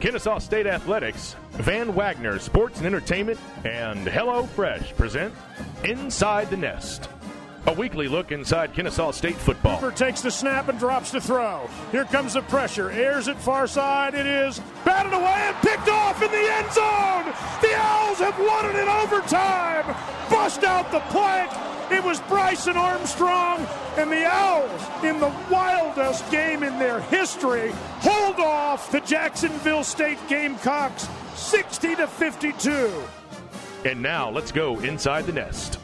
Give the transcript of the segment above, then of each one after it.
Kennesaw State Athletics, Van Wagner Sports and Entertainment, and Hello Fresh present Inside the Nest. A weekly look inside Kennesaw State football. Cooper takes the snap and drops the throw. Here comes the pressure. Airs it far side. It is batted away and picked off in the end zone. The Owls have won it in overtime. Bust out the plank. It was Bryson Armstrong and the Owls in the wildest game in their history hold off the Jacksonville State Gamecocks 60 to 52. And now let's go inside the nest.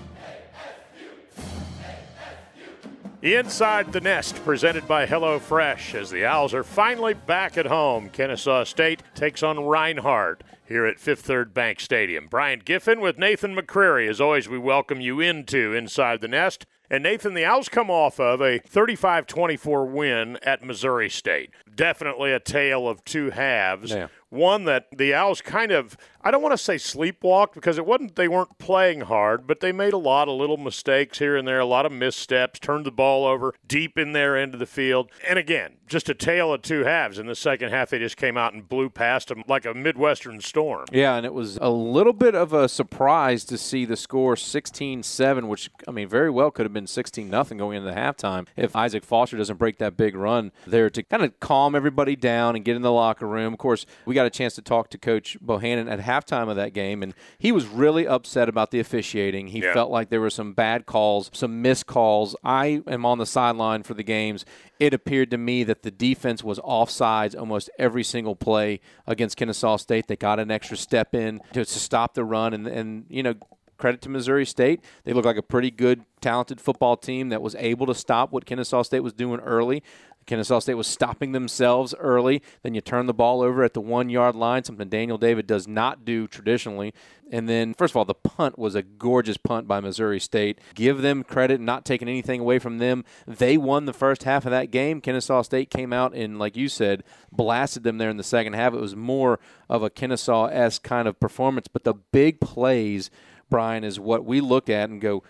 Inside the Nest, presented by HelloFresh, as the Owls are finally back at home. Kennesaw State takes on Reinhardt here at Fifth Third Bank Stadium. Brian Giffen with Nathan McCreary. As always, we welcome you into Inside the Nest. And Nathan, the Owls come off of a 35 24 win at Missouri State. Definitely a tale of two halves. Yeah. One that the Owls kind of, I don't want to say sleepwalked because it wasn't, they weren't playing hard, but they made a lot of little mistakes here and there, a lot of missteps, turned the ball over deep in their end of the field. And again, just a tale of two halves. In the second half, they just came out and blew past them like a Midwestern storm. Yeah, and it was a little bit of a surprise to see the score 16-7, which I mean very well could have been 16 nothing going into the halftime if Isaac Foster doesn't break that big run there to kind of calm everybody down and get in the locker room. Of course, we got a chance to talk to Coach Bohannon at halftime of that game, and he was really upset about the officiating. He Yeah. felt like there were some bad calls, some missed calls. I am on the sideline for the games. It appeared to me that the defense was offsides almost every single play against Kennesaw State. They got an extra step in to, to stop the run, and, and you know, credit to Missouri State. They look like a pretty good, talented football team that was able to stop what Kennesaw State was doing early. Kennesaw State was stopping themselves early. Then you turn the ball over at the one yard line, something Daniel David does not do traditionally. And then, first of all, the punt was a gorgeous punt by Missouri State. Give them credit, not taking anything away from them. They won the first half of that game. Kennesaw State came out and, like you said, blasted them there in the second half. It was more of a Kennesaw esque kind of performance. But the big plays, Brian, is what we look at and go,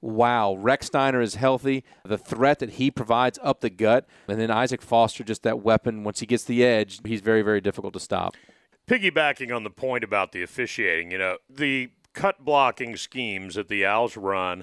wow, Rechsteiner is healthy. The threat that he provides up the gut, and then Isaac Foster, just that weapon. Once he gets the edge, he's very, very difficult to stop. Piggybacking on the point about the officiating, you know, the cut blocking schemes that the Owls run,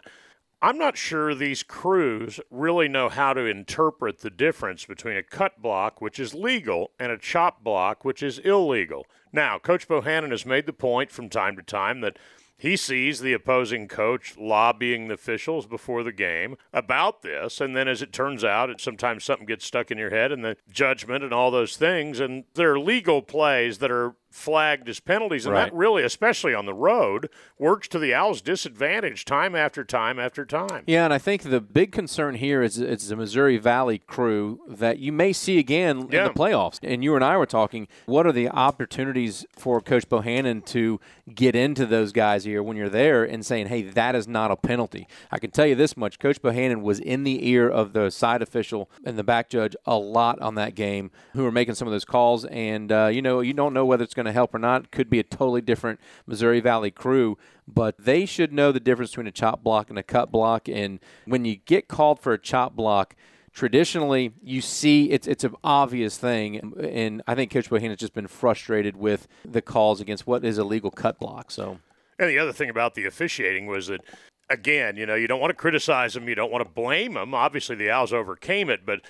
I'm not sure these crews really know how to interpret the difference between a cut block, which is legal, and a chop block, which is illegal. Now, Coach Bohannon has made the point from time to time that he sees the opposing coach lobbying the officials before the game about this, and then as it turns out, it, sometimes something gets stuck in your head and the judgment and all those things, and there are legal plays that are flagged as penalties, and Right. that really, especially on the road, works to the Owls' disadvantage time after time after time. Yeah, and I think the big concern here is it's the Missouri Valley crew that you may see again Yeah. in the playoffs. And you and I were talking, what are the opportunities for Coach Bohannon to get into those guys here when you're there and saying, hey, that is not a penalty? I can tell you this much Coach Bohannon was in the ear of the side official and the back judge a lot on that game who were making some of those calls. And, uh, you know, you don't know whether it's going to help or not. Could be a totally different Missouri Valley crew but they should know the difference between a chop block and a cut block. And when you get called for a chop block, traditionally you see it's it's an obvious thing, and I think Coach Bohannon has just been frustrated with the calls against what is a legal cut block. So And the other thing about the officiating was that, again, you know, you don't want to criticize them, you don't want to blame them. Obviously, the Owls overcame it, but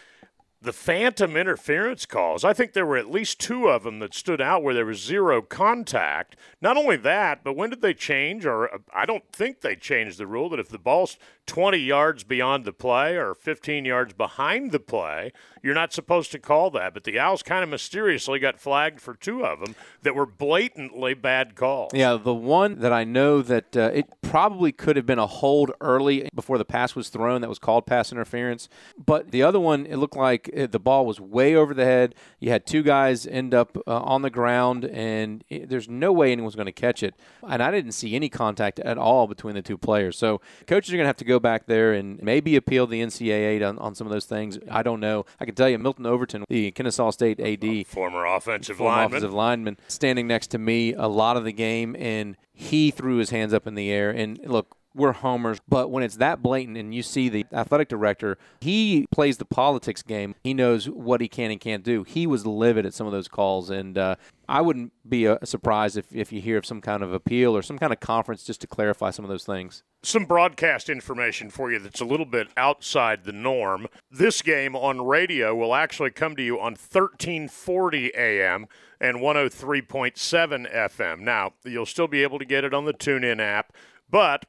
the phantom interference calls, I think there were at least two of them that stood out where there was zero contact. Not only that, but when did they change? Or I don't think they changed the rule that if the ball's 20 yards beyond the play or 15 yards behind the play, you're not supposed to call that. But the Owls kind of mysteriously got flagged for two of them that were blatantly bad calls. Yeah, the one that I know that uh, it probably could have been a hold early before the pass was thrown that was called pass interference. But the other one, it looked like uh, the ball was way over the head. You had two guys end up uh, on the ground, and it, there's no way anyone's going to catch it. And I didn't see any contact at all between the two players. So coaches are going to have to go back there and maybe appeal the NCAA on, on some of those things. I don't know. I can tell you, Milton Overton, the Kennesaw State AD, Former offensive former lineman. offensive lineman, standing next to me a lot of the game, and he threw his hands up in the air. And look, we're homers. But when it's that blatant and you see the athletic director, he plays the politics game. He knows what he can and can't do. He was livid at some of those calls. And uh, I wouldn't be uh, surprised if, if you hear of some kind of appeal or some kind of conference just to clarify some of those things. Some broadcast information for you that's a little bit outside the norm. This game on radio will actually come to you on 1340 AM and 103.7 FM. Now, you'll still be able to get it on the TuneIn app, but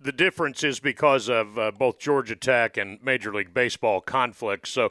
the difference is because of uh, both Georgia Tech and Major League Baseball conflicts. So,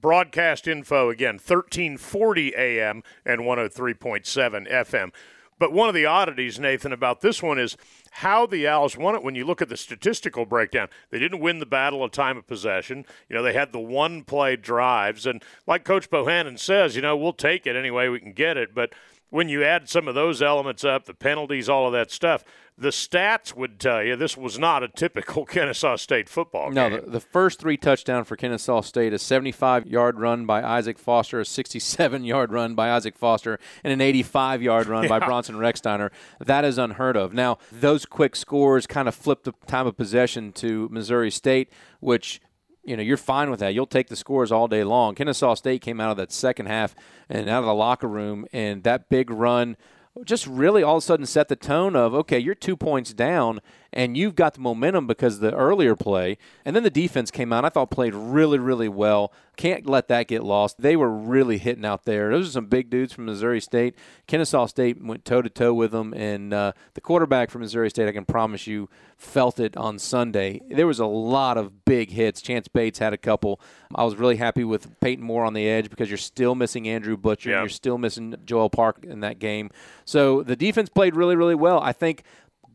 broadcast info again 1340 AM and 103.7 FM. But one of the oddities, Nathan, about this one is how the Owls won it when you look at the statistical breakdown. They didn't win the battle of time of possession. You know, they had the one play drives. And like Coach Bohannon says, you know, we'll take it any way we can get it. But when you add some of those elements up, the penalties, all of that stuff, the stats would tell you this was not a typical Kennesaw State football no, game. No, the, the, first three touchdowns for Kennesaw State a 75 yard run by Isaac Foster, a 67 yard run by Isaac Foster, and an 85 yard run yeah. by Bronson Rechsteiner. That is unheard of. Now, those quick scores kind of flipped the time of possession to Missouri State, which you know, you're fine with that. You'll take the scores all day long. Kennesaw State came out of that second half and out of the locker room, and that big run just really all of a sudden set the tone of okay, you're two points down and you've got the momentum because the earlier play, and then the defense came out. I thought played really, really well. Can't let that get lost. They were really hitting out there. Those are some big dudes from Missouri State. Kennesaw State went toe to toe with them, and uh, the quarterback from Missouri State, I can promise you, felt it on Sunday. There was a lot of big hits. Chance Bates had a couple. I was really happy with Peyton Moore on the edge because you're still missing Andrew Butcher. You're still missing Joel Park in that game. So the defense played really, really well. I think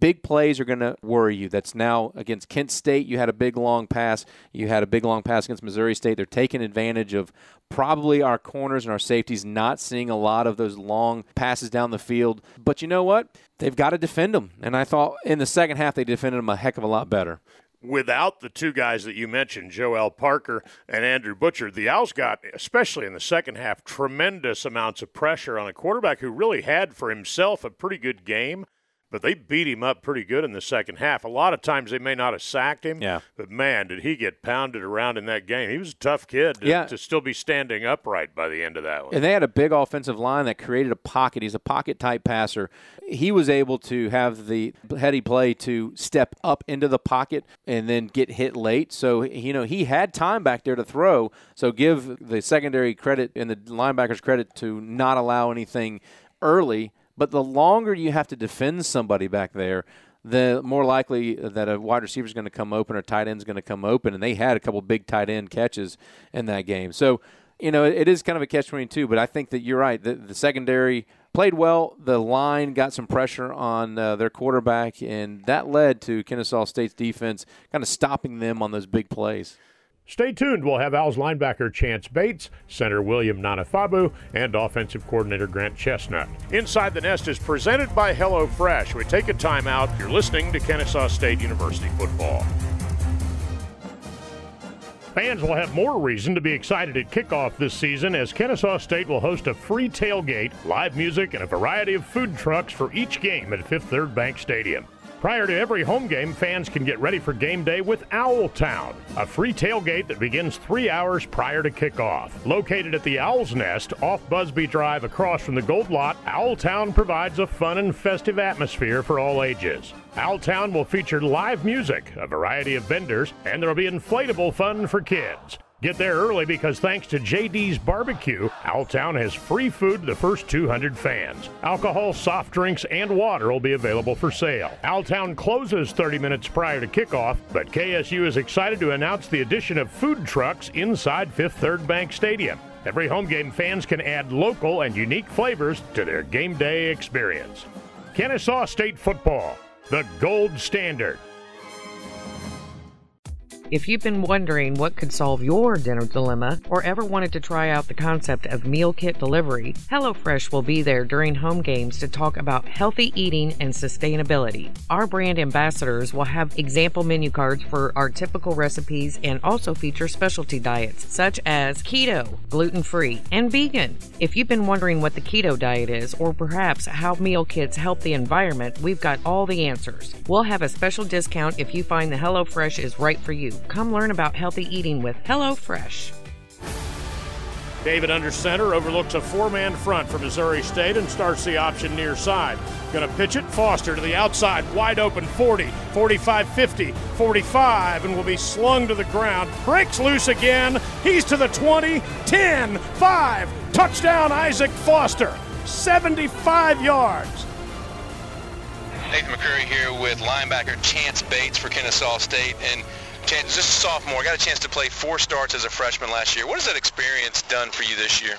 big plays are going to worry you. That's now against Kent State. You had a big long pass. You had a big long pass against Missouri State. They're taking advantage of probably our corners and our safeties not seeing a lot of those long passes down the field. But you know what? They've got to defend them. And I thought in the second half they defended them a heck of a lot better without the two guys that you mentioned, Joel Parker and Andrew Butcher, the Owls got, especially in the second half, tremendous amounts of pressure on a quarterback who really had for himself a pretty good game but they beat him up pretty good in the second half. A lot of times they may not have sacked him, yeah. but man, did he get pounded around in that game. He was a tough kid to, yeah. to still be standing upright by the end of that one. And they had a big offensive line that created a pocket. He's a pocket type passer. He was able to have the heady play to step up into the pocket and then get hit late. So, you know, he had time back there to throw. So give the secondary credit and the linebackers credit to not allow anything early but the longer you have to defend somebody back there, the more likely that a wide receiver is going to come open or tight end is going to come open. And they had a couple big tight end catches in that game. So, you know, it is kind of a catch 22, but I think that you're right. The, the secondary played well. The line got some pressure on uh, their quarterback, and that led to Kennesaw State's defense kind of stopping them on those big plays. Stay tuned. We'll have Owls linebacker Chance Bates, center William Nanafabu, and offensive coordinator Grant Chesnut. Inside the Nest is presented by HelloFresh. We take a timeout. You're listening to Kennesaw State University football. Fans will have more reason to be excited at kickoff this season as Kennesaw State will host a free tailgate, live music, and a variety of food trucks for each game at Fifth Third Bank Stadium. Prior to every home game, fans can get ready for game day with Owl Town, a free tailgate that begins three hours prior to kickoff. Located at the Owl's Nest off Busby Drive across from the Gold Lot, Owl Town provides a fun and festive atmosphere for all ages. Owl Town will feature live music, a variety of vendors, and there will be inflatable fun for kids. Get there early because thanks to JD's Barbecue, Owltown has free food to the first 200 fans. Alcohol, soft drinks, and water will be available for sale. Owltown closes 30 minutes prior to kickoff, but KSU is excited to announce the addition of food trucks inside Fifth Third Bank Stadium. Every home game fans can add local and unique flavors to their game day experience. Kennesaw State football, the gold standard. If you've been wondering what could solve your dinner dilemma or ever wanted to try out the concept of meal kit delivery, HelloFresh will be there during home games to talk about healthy eating and sustainability. Our brand ambassadors will have example menu cards for our typical recipes and also feature specialty diets such as keto, gluten free, and vegan. If you've been wondering what the keto diet is or perhaps how meal kits help the environment, we've got all the answers. We'll have a special discount if you find the HelloFresh is right for you. Come learn about healthy eating with HelloFresh. David under center overlooks a four man front for Missouri State and starts the option near side. Going to pitch it. Foster to the outside, wide open 40, 45 50, 45, and will be slung to the ground. Breaks loose again. He's to the 20, 10, 5. Touchdown, Isaac Foster. 75 yards. Nathan McCurry here with linebacker Chance Bates for Kennesaw State. And Chance, just a sophomore, got a chance to play four starts as a freshman last year. What has that experience done for you this year?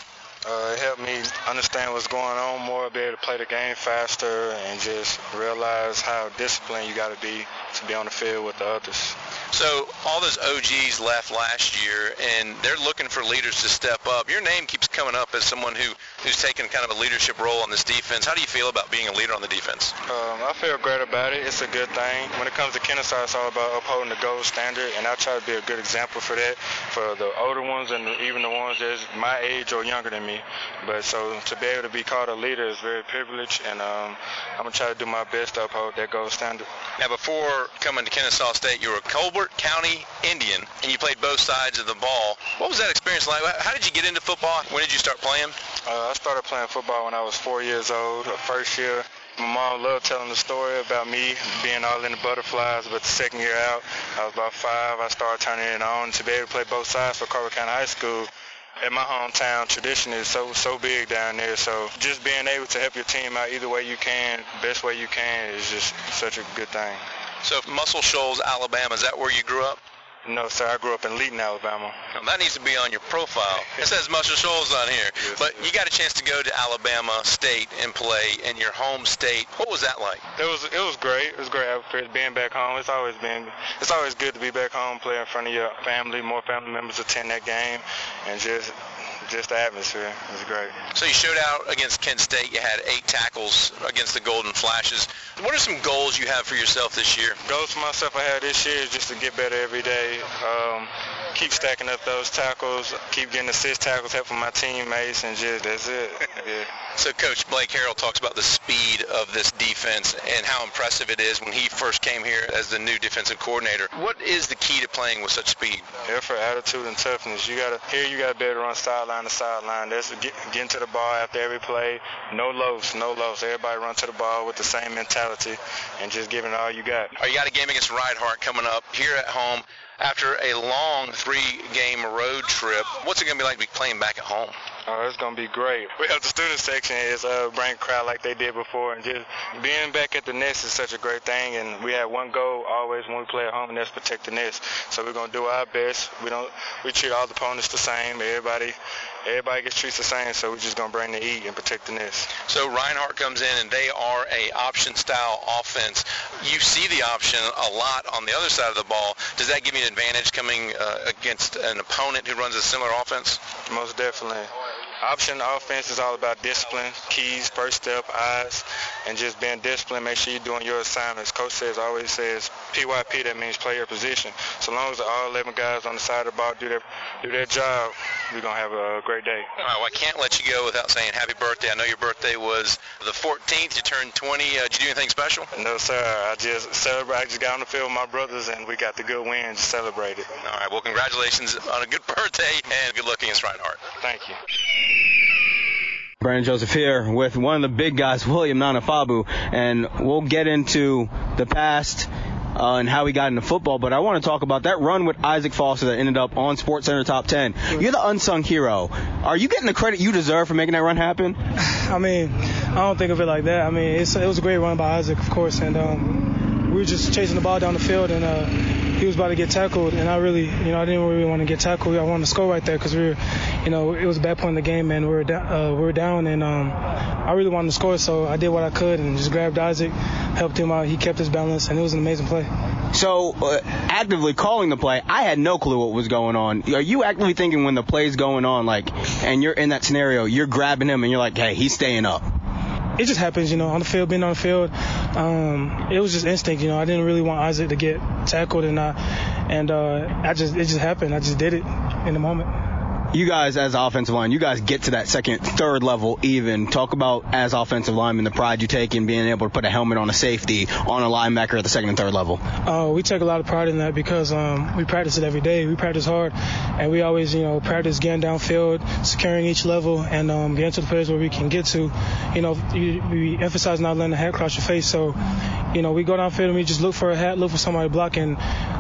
Uh, it helped me understand what's going on more, be able to play the game faster, and just realize how disciplined you got to be to be on the field with the others. So all those OGs left last year, and they're looking for leaders to step up. Your name keeps coming up as someone who who's taken kind of a leadership role on this defense. How do you feel about being a leader on the defense? Um, I feel great about it. It's a good thing. When it comes to Kennesaw, it's all about upholding the gold standard, and I try to be a good example for that for the older ones and even the ones that's my age or younger than me. But so to be able to be called a leader is very privileged, and um, I'm gonna try to do my best to uphold that gold standard. Now, before coming to Kennesaw State, you were a Colbert County Indian, and you played both sides of the ball. What was that experience like? How did you get into football? When did you start playing? Uh, I started playing football when I was four years old, first year. My mom loved telling the story about me being all in the butterflies, but the second year out, I was about five. I started turning it on to be able to play both sides for Colbert County High School at my hometown, tradition is so so big down there. So just being able to help your team out either way you can, best way you can, is just such a good thing. So Muscle Shoals, Alabama, is that where you grew up? No, sir. I grew up in Leighton, Alabama. Well, that needs to be on your profile. It says Muscle Shoals on here. Yes, but sir. you got a chance to go to Alabama State and play in your home state. What was that like? It was it was great. It was great atmosphere being back home. It's always been it's always good to be back home, play in front of your family. More family members attend that game, and just just the atmosphere. It was great. So you showed out against Kent State. You had eight tackles against the Golden Flashes. What are some goals you have for yourself this year? Goals for myself I had this year is just to get better every day. Um, keep stacking up those tackles, keep getting assist tackles, helping my teammates, and just that's it. Yeah. So Coach Blake Harrell talks about the speed of this defense and how impressive it is when he first came here as the new defensive coordinator. What is the key to playing with such speed? Effort, attitude, and toughness. You gotta here. You gotta be able to run sideline to sideline. That's get, getting to the ball after every play. No lows, no lows. Everybody run to the ball with the same mentality and just giving it all you got. Oh, you got a game against Reinhardt coming up here at home after a long three-game road trip. What's it going to be like to be playing back at home? Oh, it's gonna be great. We have the student section is uh, bring a crowd like they did before, and just being back at the nest is such a great thing. And we have one goal always when we play at home, and that's protect the nest. So we're gonna do our best. We don't we treat all the opponents the same. Everybody everybody gets treated the same. So we're just gonna bring the heat and protect the nest. So Reinhardt comes in and they are a option style offense. You see the option a lot on the other side of the ball. Does that give you an advantage coming uh, against an opponent who runs a similar offense? Most definitely. Option offense is all about discipline, keys, first step, eyes, and just being disciplined. Make sure you're doing your assignments. Coach says always says PYP. That means play your position. So long as all 11 guys on the side of the ball do their do their job, we're gonna have a great day. All right, well, I can't let you go without saying happy birthday. I know your birthday was the 14th. You turned 20. Uh, did you do anything special? No, sir. I just celebrate. I just got on the field with my brothers, and we got the good win. Just celebrated. All right, well, congratulations on a good birthday and good luck against Reinhardt. Thank you. Brandon Joseph here with one of the big guys, William Nanafabu, and we'll get into the past uh, and how he got into football. But I want to talk about that run with Isaac Foster that ended up on Sports Center Top 10. You're the unsung hero. Are you getting the credit you deserve for making that run happen? I mean, I don't think of it like that. I mean, it's, it was a great run by Isaac, of course, and um, we were just chasing the ball down the field, and uh, he was about to get tackled, and I really, you know, I didn't really want to get tackled. I wanted to score right there because we were, you know, it was a bad point in the game, and we were down, uh, we were down, and um, I really wanted to score, so I did what I could and just grabbed Isaac, helped him out. He kept his balance, and it was an amazing play. So, uh, actively calling the play, I had no clue what was going on. Are you actively thinking when the play's going on, like, and you're in that scenario, you're grabbing him and you're like, hey, he's staying up? It just happens, you know, on the field, being on the field. Um, it was just instinct, you know. I didn't really want Isaac to get tackled, and I, and uh, I just, it just happened. I just did it in the moment you guys as offensive line, you guys get to that second, third level even. Talk about as offensive linemen the pride you take in being able to put a helmet on a safety on a linebacker at the second and third level. Oh, uh, we take a lot of pride in that because um, we practice it every day. We practice hard, and we always, you know, practice getting downfield, securing each level, and um, getting to the place where we can get to. You know, we emphasize not letting the hat cross your face. So, you know, we go downfield and we just look for a hat, look for somebody to block, and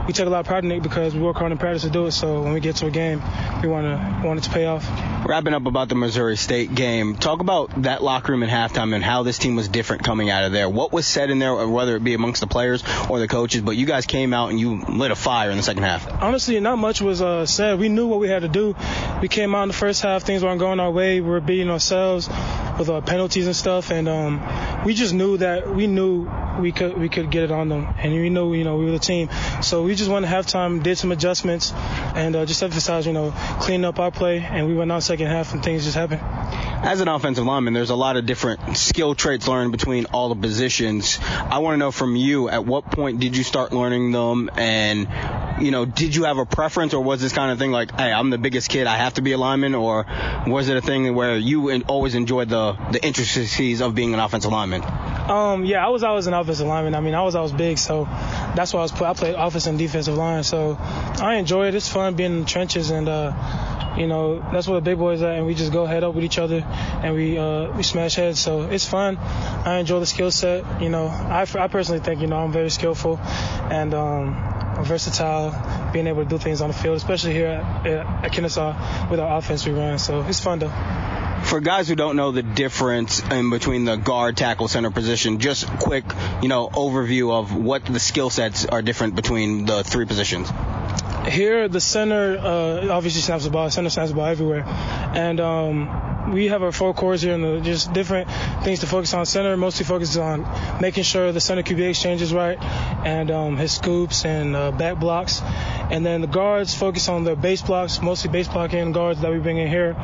we take a lot of pride in it because we work hard in practice to do it. So when we get to a game, we want to want it to pay off. Wrapping up about the Missouri State game, talk about that locker room at halftime and how this team was different coming out of there. What was said in there, whether it be amongst the players or the coaches, but you guys came out and you lit a fire in the second half. Honestly, not much was uh, said. We knew what we had to do. We came out in the first half, things weren't going our way. We were beating ourselves with uh, penalties and stuff, and um, we just knew that we knew we could we could get it on them, and we knew you know we were the team. So we just went to halftime, did some adjustments, and uh, just emphasized you know cleaning up our play, and we went out second half, and things just happened. As an offensive lineman, there's a lot of different skill traits learned between all the positions. I want to know from you, at what point did you start learning them, and you know, did you have a preference, or was this kind of thing like, hey, I'm the biggest kid, I have to be a lineman, or was it a thing where you always enjoyed the the intricacies of being an offensive lineman? Um, yeah, I was always an offensive lineman. I mean, I was always big, so that's why I was. I played offensive and defensive line, so I enjoy it. It's fun being in the trenches, and uh, you know that's where the big boys are, and we just go head up with each other, and we uh, we smash heads. So it's fun. I enjoy the skill set. You know, I, I personally think you know I'm very skillful, and um, versatile, being able to do things on the field, especially here at, at Kennesaw with our offense we run. So it's fun though for guys who don't know the difference in between the guard, tackle, center position, just quick, you know, overview of what the skill sets are different between the three positions. Here, the center uh, obviously snaps the ball. Center snaps the ball everywhere, and um, we have our four cores here, and just different things to focus on. Center mostly focuses on making sure the center QB exchange is right, and um, his scoops and uh, back blocks, and then the guards focus on the base blocks, mostly base blocking guards that we bring in here,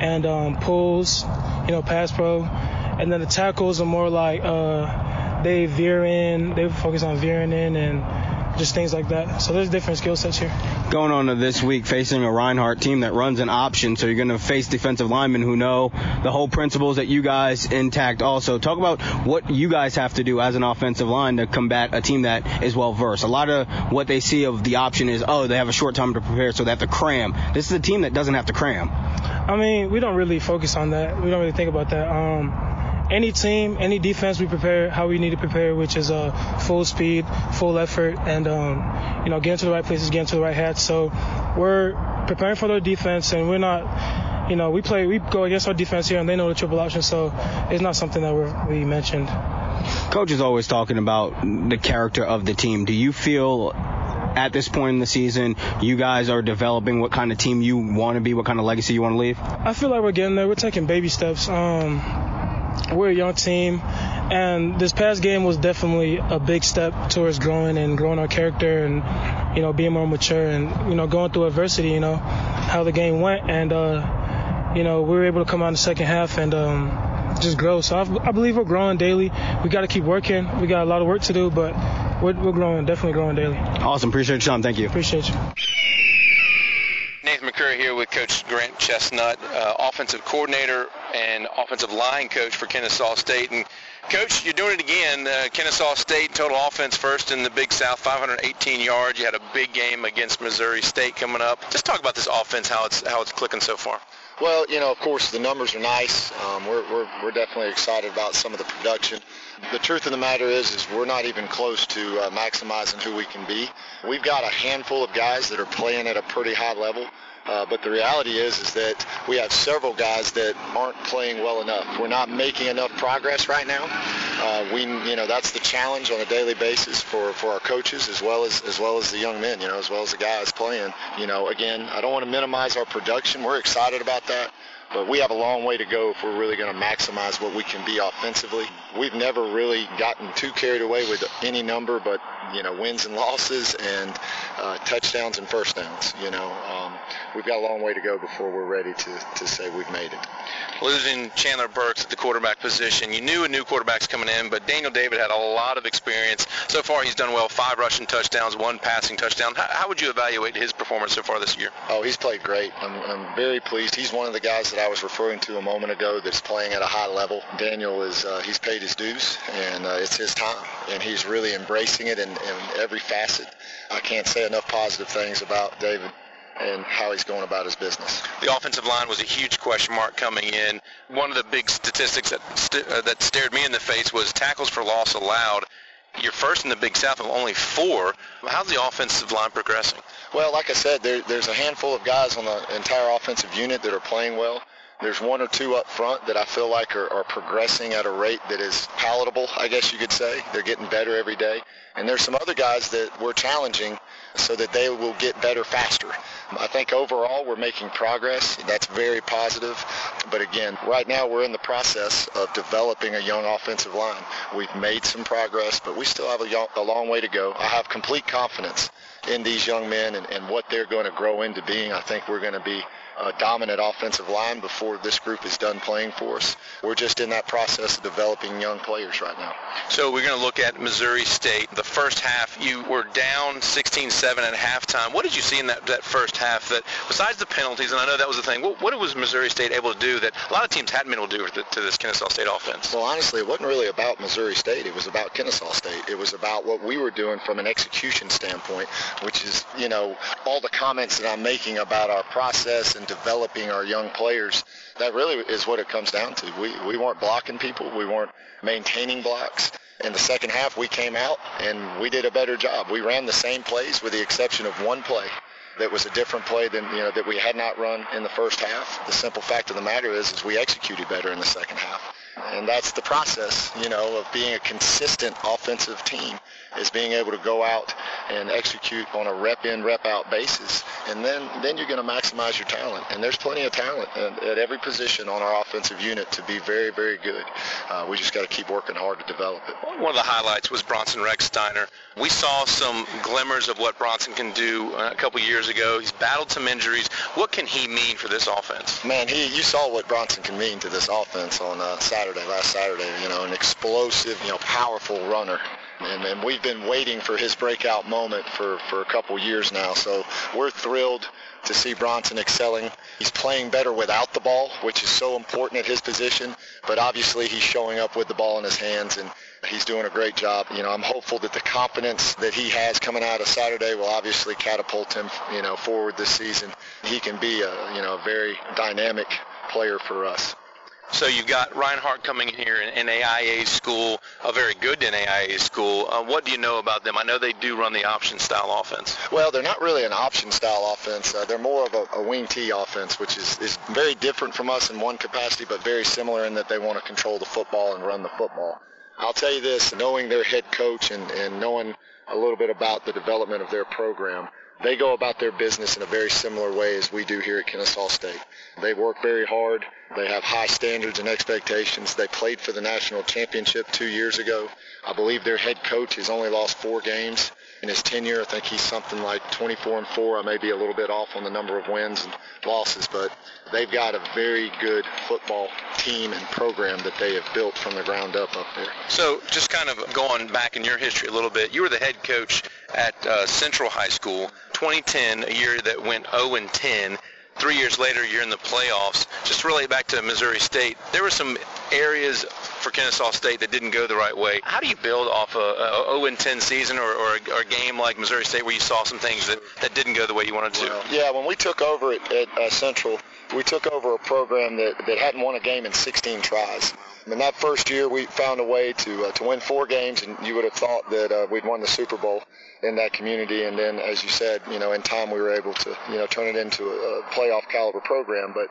and um, pulls, you know, pass pro, and then the tackles are more like uh, they veer in, they focus on veering in and just things like that. So there's different skill sets here. Going on to this week, facing a Reinhardt team that runs an option, so you're going to face defensive linemen who know the whole principles that you guys intact. Also, talk about what you guys have to do as an offensive line to combat a team that is well versed. A lot of what they see of the option is, oh, they have a short time to prepare, so they have to cram. This is a team that doesn't have to cram. I mean, we don't really focus on that. We don't really think about that. Um, any team, any defense, we prepare how we need to prepare, which is uh, full speed, full effort, and um, you know, getting to the right places, getting to the right hats. So we're preparing for their defense, and we're not, you know, we play, we go against our defense here, and they know the triple option, so it's not something that we're, we mentioned. Coach is always talking about the character of the team. Do you feel at this point in the season, you guys are developing what kind of team you want to be, what kind of legacy you want to leave? I feel like we're getting there. We're taking baby steps. Um, we're a young team, and this past game was definitely a big step towards growing and growing our character and you know being more mature and you know going through adversity. You know how the game went, and uh, you know we were able to come out in the second half and. Um, just grow. So I, I believe we're growing daily. We got to keep working. We got a lot of work to do, but we're, we're growing, definitely growing daily. Awesome. Appreciate you, Sean. Thank you. Appreciate you. Nathan McCurry here with Coach Grant Chesnut, uh, offensive coordinator and offensive line coach for Kennesaw State. And Coach, you're doing it again. Uh, Kennesaw State total offense first in the Big South, 518 yards. You had a big game against Missouri State coming up. Just talk about this offense, how it's how it's clicking so far. Well, you know, of course, the numbers are nice. Um, we're, we're, we're definitely excited about some of the production. The truth of the matter is, is we're not even close to uh, maximizing who we can be. We've got a handful of guys that are playing at a pretty high level. Uh, but the reality is, is that we have several guys that aren't playing well enough. We're not making enough progress right now. uh, we, you know, that's the challenge on a daily basis for, for our coaches as well as as well as the young men, you know, as well as the guys playing. You know, again, I don't want to minimize our production. We're excited about that. But we have a long way to go if we're really going to maximize what we can be offensively. We've never really gotten too carried away with any number, but you know, wins and losses and uh, touchdowns and first downs. You know, um, we've got a long way to go before we're ready to, to say we've made it. Losing Chandler Burks at the quarterback position, you knew a new quarterback's coming in, but Daniel David had a lot of experience. So far, he's done well. Five rushing touchdowns, one passing touchdown. How, how would you evaluate his performance so far this year? Oh, he's played great. I'm, I'm very pleased. He's one of the guys that I was referring to a moment ago that's playing at a high level. Daniel is uh, he's paid his dues, and uh, it's his time, and he's really embracing it in, in every facet. I can't say enough positive things about David and how he's going about his business. The offensive line was a huge question mark coming in. One of the big statistics that st- uh, that stared me in the face was tackles for loss allowed. You're first in the Big South of only four. How's the offensive line progressing? Well, like I said, there, there's a handful of guys on the entire offensive unit that are playing well. There's one or two up front that I feel like are, are progressing at a rate that is palatable, I guess you could say. They're getting better every day. And there's some other guys that we're challenging so that they will get better faster. I think overall we're making progress. That's very positive. But again, right now we're in the process of developing a young offensive line. We've made some progress, but we still have a, long way to go. I have complete confidence in these young men and, and what they're going to grow into being. I think we're going to be a dominant offensive line before this group is done playing for us. We're just in that process of developing young players right now. So we're going to look at Missouri State. The first half, you were down 16-7 at halftime. What did you see in that, that first half that, besides the penalties, and I know that was the thing, what, what was Missouri State able to do that a lot of teams hadn't been able to do to, to this Kennesaw State offense? Well, honestly, it wasn't really about Missouri State. It was about Kennesaw State. It was about what we were doing from an execution standpoint, which is, you know, all the comments that I'm making about our process and developing our young players. That really is what it comes down to. We, we weren't blocking people. We weren't maintaining blocks. In the second half, we came out and we did a better job. We ran the same plays with the exception of one play that was a different play than you know that we had not run in the first half. The simple fact of the matter is, is we executed better in the second half, and that's the process, you know, of being a consistent offensive team is being able to go out and execute on a rep in, rep out basis. And then, then you're going to maximize your talent. And there's plenty of talent at, at every position on our offensive unit to be very, very good. Uh, we just got to keep working hard to develop it. One of the highlights was Bronson Rechsteiner. We saw some glimmers of what Bronson can do uh, a couple years ago. He's battled some injuries. What can he mean for this offense? Man, he you saw what Bronson can mean to this offense on uh, Saturday, last Saturday. You know, an explosive, you know, powerful runner and, and we've been waiting for his breakout moment for, for a couple years now. So we're thrilled to see Bronson excelling. He's playing better without the ball, which is so important at his position, but obviously he's showing up with the ball in his hands and he's doing a great job. You know, I'm hopeful that the confidence that he has coming out of Saturday will obviously catapult him, you know, forward this season. He can be a, you know, a very dynamic player for us. So you've got Reinhardt coming in here in NAIA school, a very good NAIA school. Uh, what do you know about them? I know they do run the option style offense. Well, they're not really an option style offense. Uh, they're more of a, a wing T offense, which is, is very different from us in one capacity, but very similar in that they want to control the football and run the football. I'll tell you this, knowing their head coach and, and knowing a little bit about the development of their program, they go about their business in a very similar way as we do here at Kennesaw State. They work very hard. They have high standards and expectations. They played for the national championship two years ago. I believe their head coach has only lost four games in his tenure. I think he's something like 24 and 4. I may be a little bit off on the number of wins and losses, but they've got a very good football team and program that they have built from the ground up up there. So, just kind of going back in your history a little bit, you were the head coach at uh, Central High School, 2010, a year that went 0 and 10 three years later, you're in the playoffs. Just relate back to Missouri State, there were some areas for Kennesaw State that didn't go the right way. How do you build off a, a 0-10 season or, or, a, or, a, game like Missouri State where you saw some things that, that didn't go the way you wanted to? Yeah, when we took over at, at uh, Central, we took over a program that, that hadn't won a game in 16 tries. In that first year, we found a way to uh, to win four games, and you would have thought that uh, we'd won the Super Bowl in that community. And then, as you said, you know, in time we were able to, you know, turn it into a, a playoff caliber program. But,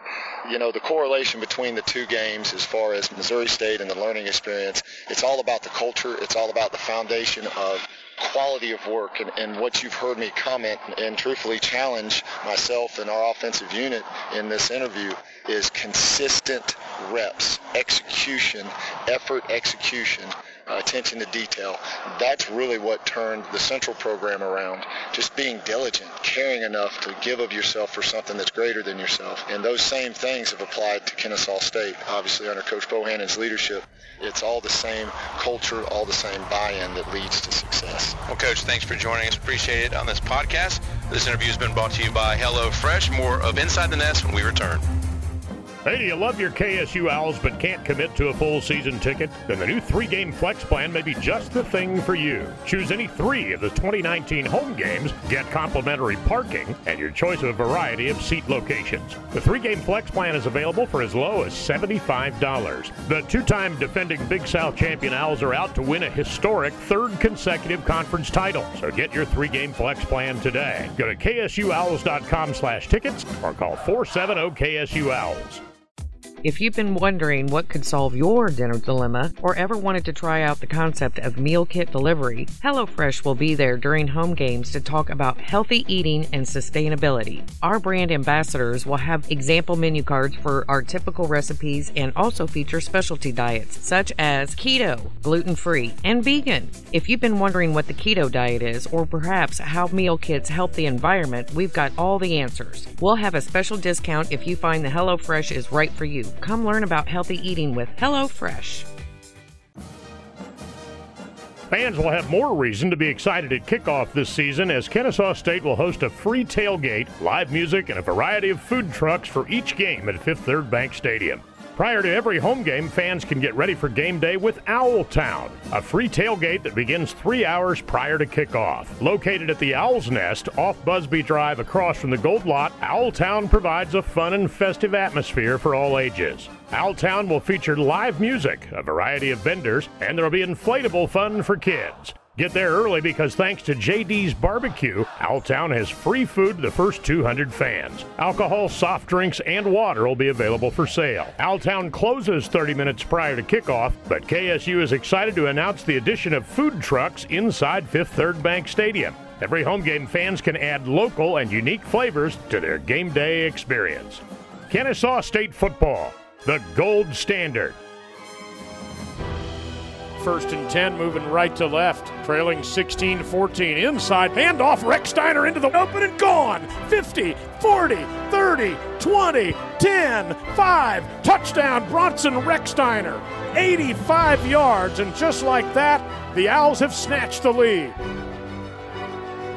you know, the correlation between the two games, as far as Missouri State and the learning experience, it's all about the culture. It's all about the foundation of quality of work and, and, what you've heard me comment and truthfully challenge myself and our offensive unit in this interview is consistent reps, execution, effort, execution attention to detail. That's really what turned the central program around. Just being diligent, caring enough to give of yourself for something that's greater than yourself. And those same things have applied to Kennesaw State, obviously under Coach Bohannon's leadership. It's all the same culture, all the same buy-in that leads to success. Well, Coach, thanks for joining us. Appreciate it on this podcast. This interview has been brought to you by HelloFresh. More of Inside the Nest when we return. Hey, do you love your KSU Owls but can't commit to a full season ticket? Then the new three game flex plan may be just the thing for you. Choose any three of the 2019 home games, get complimentary parking, and your choice of a variety of seat locations. The three game flex plan is available for as low as $75. The two time defending Big South champion Owls are out to win a historic third consecutive conference title. So get your three game flex plan today. Go to ksuowls.com slash tickets or call 470 KSU Owls. If you've been wondering what could solve your dinner dilemma or ever wanted to try out the concept of meal kit delivery, HelloFresh will be there during home games to talk about healthy eating and sustainability. Our brand ambassadors will have example menu cards for our typical recipes and also feature specialty diets such as keto, gluten free, and vegan. If you've been wondering what the keto diet is or perhaps how meal kits help the environment, we've got all the answers. We'll have a special discount if you find the HelloFresh is right for you. Come learn about healthy eating with HelloFresh. Fans will have more reason to be excited at kickoff this season as Kennesaw State will host a free tailgate, live music, and a variety of food trucks for each game at Fifth Third Bank Stadium. Prior to every home game, fans can get ready for game day with Owl Town, a free tailgate that begins three hours prior to kickoff. Located at the Owl's Nest off Busby Drive across from the Gold Lot, Owl Town provides a fun and festive atmosphere for all ages. Owl Town will feature live music, a variety of vendors, and there will be inflatable fun for kids. Get there early because thanks to JD's Barbecue, Owltown has free food to the first 200 fans. Alcohol, soft drinks, and water will be available for sale. Owltown closes 30 minutes prior to kickoff, but KSU is excited to announce the addition of food trucks inside Fifth Third Bank Stadium. Every home game fans can add local and unique flavors to their game day experience. Kennesaw State Football, the gold standard. First and 10, moving right to left, trailing 16 14. Inside, handoff, Rechsteiner into the open and gone. 50, 40, 30, 20, 10, 5. Touchdown, Bronson Rechsteiner. 85 yards, and just like that, the Owls have snatched the lead.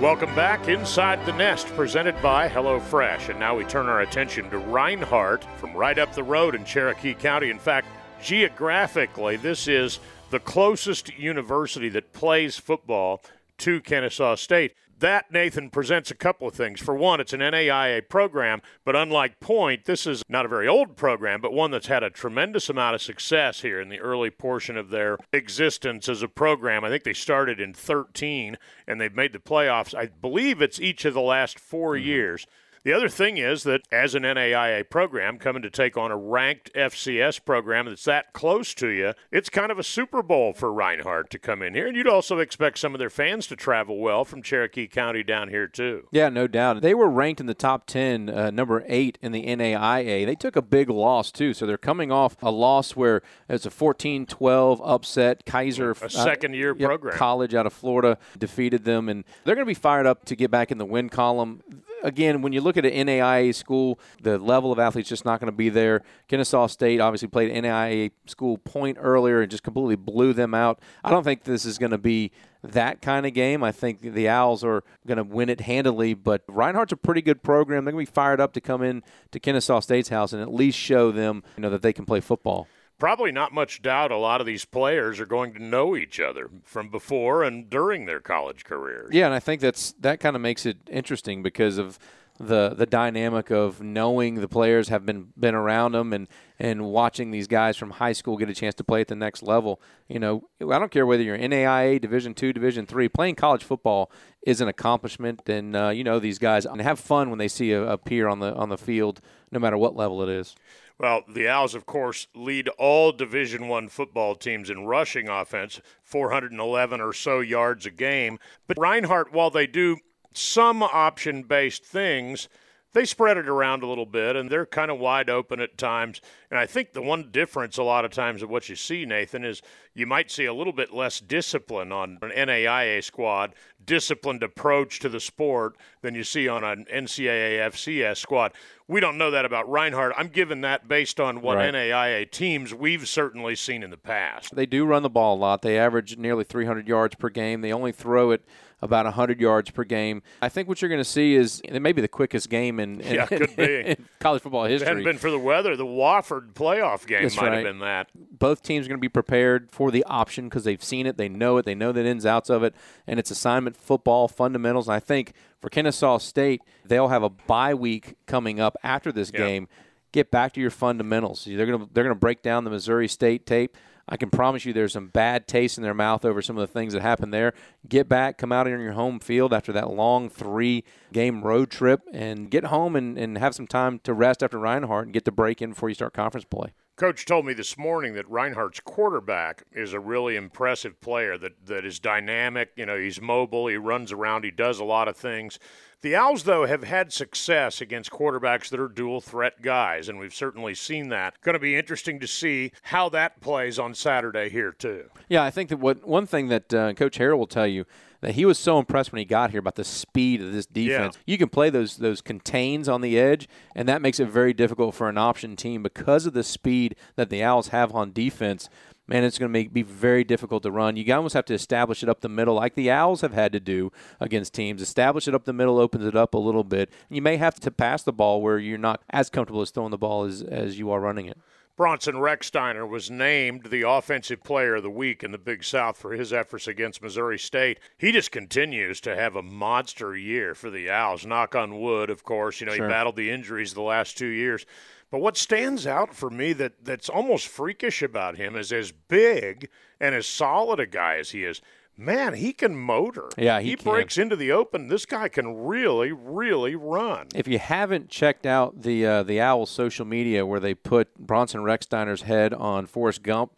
Welcome back inside the nest, presented by HelloFresh. And now we turn our attention to Reinhardt from right up the road in Cherokee County. In fact, geographically, this is the closest university that plays football to Kennesaw State. That, Nathan, presents a couple of things. For one, it's an NAIA program, but unlike Point, this is not a very old program, but one that's had a tremendous amount of success here in the early portion of their existence as a program. I think they started in 13 and they've made the playoffs. I believe it's each of the last 4 mm-hmm. years. The other thing is that as an NAIA program coming to take on a ranked FCS program that's that close to you, it's kind of a Super Bowl for Reinhardt to come in here. And you'd also expect some of their fans to travel well from Cherokee County down here, too. Yeah, no doubt. They were ranked in the top 10, uh, number eight in the NAIA. They took a big loss, too. So they're coming off a loss where it's a 14 12 upset. Keiser, a second year uh, program. College out of Florida, defeated them. And they're going to be fired up to get back in the win column again, when you look at an NAIA school, the level of athletes just not going to be there. Kennesaw State obviously played NAIA school point earlier and just completely blew them out. I don't think this is going to be that kind of game. I think the Owls are going to win it handily, but Reinhardt's a pretty good program. They're going to be fired up to come in to Kennesaw State's house and at least show them, you know, that they can play football probably not much doubt a lot of these players are going to know each other from before and during their college careers. Yeah, and I think that's that kind of makes it interesting because of the the dynamic of knowing the players have been been around them and and watching these guys from high school get a chance to play at the next level. You know, I don't care whether you're NAIA, Division two, Division three. Playing college football is an accomplishment, and uh, you know these guys and have fun when they see a, a peer on the on the field, no matter what level it is. Well, the Owls, of course, lead all Division One football teams in rushing offense, 411 or so yards a game. But Reinhardt, while they do some option-based things, they spread it around a little bit and they're kind of wide open at times. And I think the one difference a lot of times of what you see, Nathan, is you might see a little bit less discipline on an NAIA squad, disciplined approach to the sport than you see on an NCAA FCS squad. We don't know that about Reinhardt. I'm giving that based on what right. NAIA teams we've certainly seen in the past. They do run the ball a lot. They average nearly 300 yards per game. They only throw it about 100 yards per game. I think what you're going to see is it may be the quickest game in, in, yeah, in college football history. If it hadn't been for the weather, the Wofford playoff game That's might right. have been that. Both teams are going to be prepared for the option because they've seen it, they know it, they know the ins outs of it, and it's assignment football fundamentals. And I think for Kennesaw State, they'll have a bye week coming up after this yeah. game. Get back to your fundamentals. They're going to they're going to break down the Missouri State tape. I can promise you there's some bad taste in their mouth over some of the things that happened there. Get back, come out on your home field after that long three game road trip, and get home and, and have some time to rest after Reinhardt and get the break in before you start conference play. Coach told me this morning that Reinhardt's quarterback is a really impressive player that, that is dynamic. You know, he's mobile, he runs around, he does a lot of things. The Owls, though, have had success against quarterbacks that are dual threat guys, and we've certainly seen that. Going to be interesting to see how that plays on Saturday here, too. Yeah, I think that what one thing that uh, Coach Harrell will tell you that he was so impressed when he got here about the speed of this defense. Yeah. You can play those those contains on the edge, and that makes it very difficult for an option team because of the speed that the Owls have on defense man, it's going to make, be very difficult to run. You almost have to establish it up the middle, like the Owls have had to do against teams. Establish it up the middle, opens it up a little bit. You may have to pass the ball where you're not as comfortable as throwing the ball as, as you are running it. Bronson Rechsteiner was named the Offensive Player of the Week in the Big South for his efforts against Missouri State. He just continues to have a monster year for the Owls. Knock on wood, of course. You know, sure. he battled the injuries the last two years. But what stands out for me that, that's almost freakish about him is as big and as solid a guy as he is. Man, he can motor. Yeah, he, he breaks into the open. This guy can really, really run. If you haven't checked out the uh, the Owls social media where they put Bronson Rechsteiner's head on Forrest Gump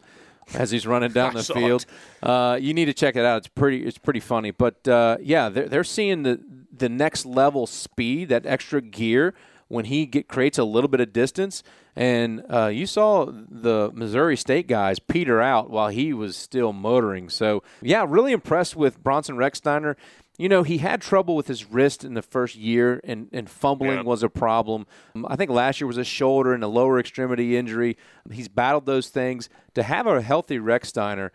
as he's running down the field, uh, you need to check it out. It's pretty it's pretty funny. But uh, yeah, they're, they're seeing the the next level speed, that extra gear when he get, creates a little bit of distance. And uh, you saw the Missouri State guys peter out while he was still motoring. So, yeah, really impressed with Bronson Rechsteiner. You know, he had trouble with his wrist in the first year, and, and fumbling was a problem. I think last year was a shoulder and a lower extremity injury. He's battled those things. To have a healthy Rechsteiner,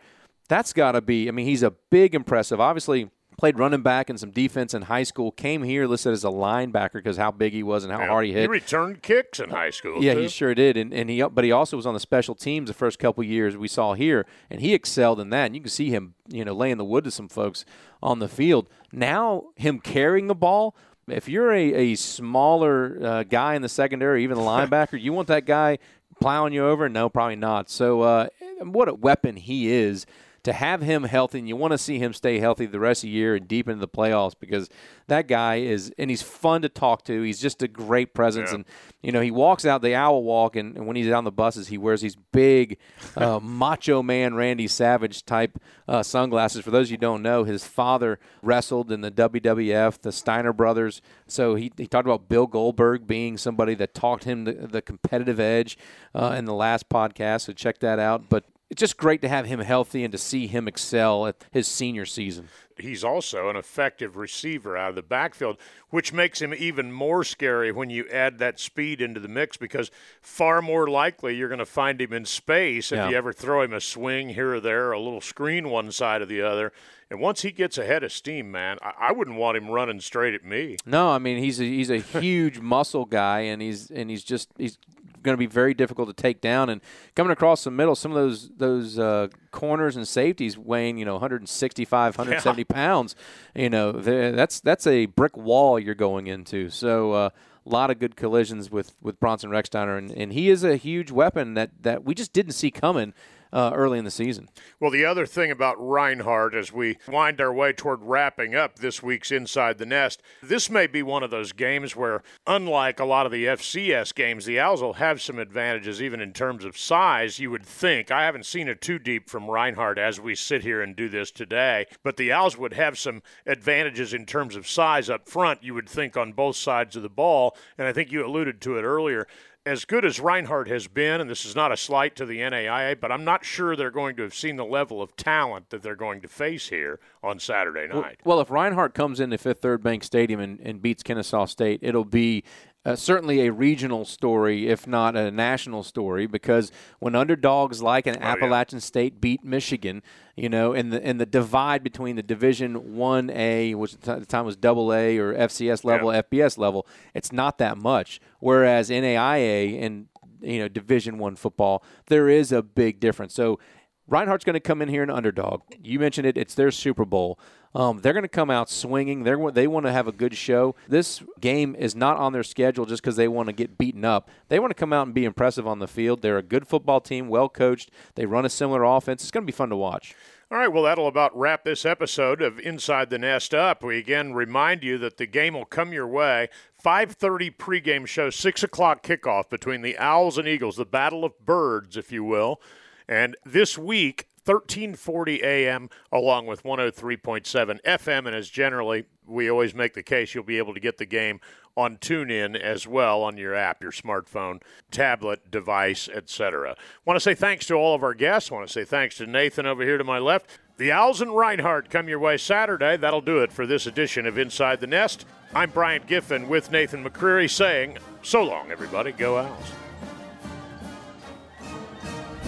that's got to be, I mean, he's a big impressive. Obviously, played running back and some defense in high school. Came here listed as a linebacker because how big he was and how yeah, hard he hit. He returned kicks in high school. Yeah, too. he sure did. And, and he but he also was on the special teams the first couple years we saw here, and he excelled in that. And you can see him, you know, laying the wood to some folks on the field. Now him carrying the ball. If you're a, a smaller uh, guy in the secondary, even the linebacker, you want that guy plowing you over? No, probably not. So, uh, what a weapon he is to have him healthy, and you want to see him stay healthy the rest of the year and deep into the playoffs because that guy is, and he's fun to talk to. He's just a great presence, yeah. and you know he walks out the owl walk, and, and when he's on the buses, he wears these big uh, macho man Randy Savage type uh, sunglasses. For those you don't know, his father wrestled in the WWF, the Steiner brothers. So he, he talked about Bill Goldberg being somebody that taught him the, the competitive edge uh, in the last podcast. So check that out. But it's just great to have him healthy and to see him excel at his senior season. He's also an effective receiver out of the backfield, which makes him even more scary when you add that speed into the mix because far more likely you're going to find him in space if yeah. you ever throw him a swing here or there, a little screen one side or the other. And once he gets ahead of steam, man, I, I wouldn't want him running straight at me. No, I mean he's a, he's a huge muscle guy, and he's and he's just he's going to be very difficult to take down. And coming across the middle, some of those those uh, corners and safeties weighing you know 165, 170 yeah. pounds. You know that's that's a brick wall you're going into. So. Uh, a lot of good collisions with, with Bronson Rechsteiner, and, and he is a huge weapon that, that we just didn't see coming uh, early in the season. Well, the other thing about Reinhardt as we wind our way toward wrapping up this week's Inside the Nest, this may be one of those games where, unlike a lot of the FCS games, the Owls will have some advantages even in terms of size, you would think. I haven't seen it too deep from Reinhardt as we sit here and do this today, but the Owls would have some advantages in terms of size up front, you would think, on both sides of the ball. And I think you alluded to it earlier as good as Reinhardt has been, and this is not a slight to the NAIA, but I'm not sure they're going to have seen the level of talent that they're going to face here on Saturday night. Well, well if Reinhardt comes into Fifth Third Bank Stadium and, and beats Kennesaw State, it'll be uh, certainly a regional story, if not a national story, because when underdogs like an oh, Appalachian yeah. State beat Michigan, you know, and the and the divide between the Division One A, which at the time was Double A or FCS level, yeah. FBS level, it's not that much. Whereas NAIA and you know Division One football, there is a big difference. So Reinhardt's going to come in here an underdog. You mentioned it; it's their Super Bowl. Um, they're going to come out swinging. They're, they want to have a good show. This game is not on their schedule just because they want to get beaten up. They want to come out and be impressive on the field. They're a good football team, well coached. They run a similar offense. It's going to be fun to watch. All right, well, that'll about wrap this episode of Inside the Nest up. We again remind you that the game will come your way. 5.30 pregame show, 6 o'clock kickoff between the Owls and Eagles, the battle of birds, if you will. And this week, 1340 AM along with 103.7 FM. And as generally, we always make the case, you'll be able to get the game on TuneIn as well on your app, your smartphone, tablet, device, etc. Want to say thanks to all of our guests. Want to say thanks to Nathan over here to my left. The Owls and Reinhardt come your way Saturday. That'll do it for this edition of Inside the Nest. I'm Brian Giffen with Nathan McCreary saying, so long, everybody. Go Owls.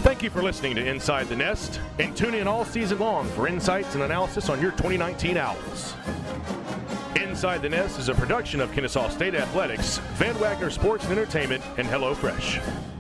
Thank you for listening to Inside the Nest, and tune in all season long for insights and analysis on your 2019 Owls. Inside the Nest is a production of Kennesaw State Athletics, Van Wagner Sports and Entertainment, and HelloFresh.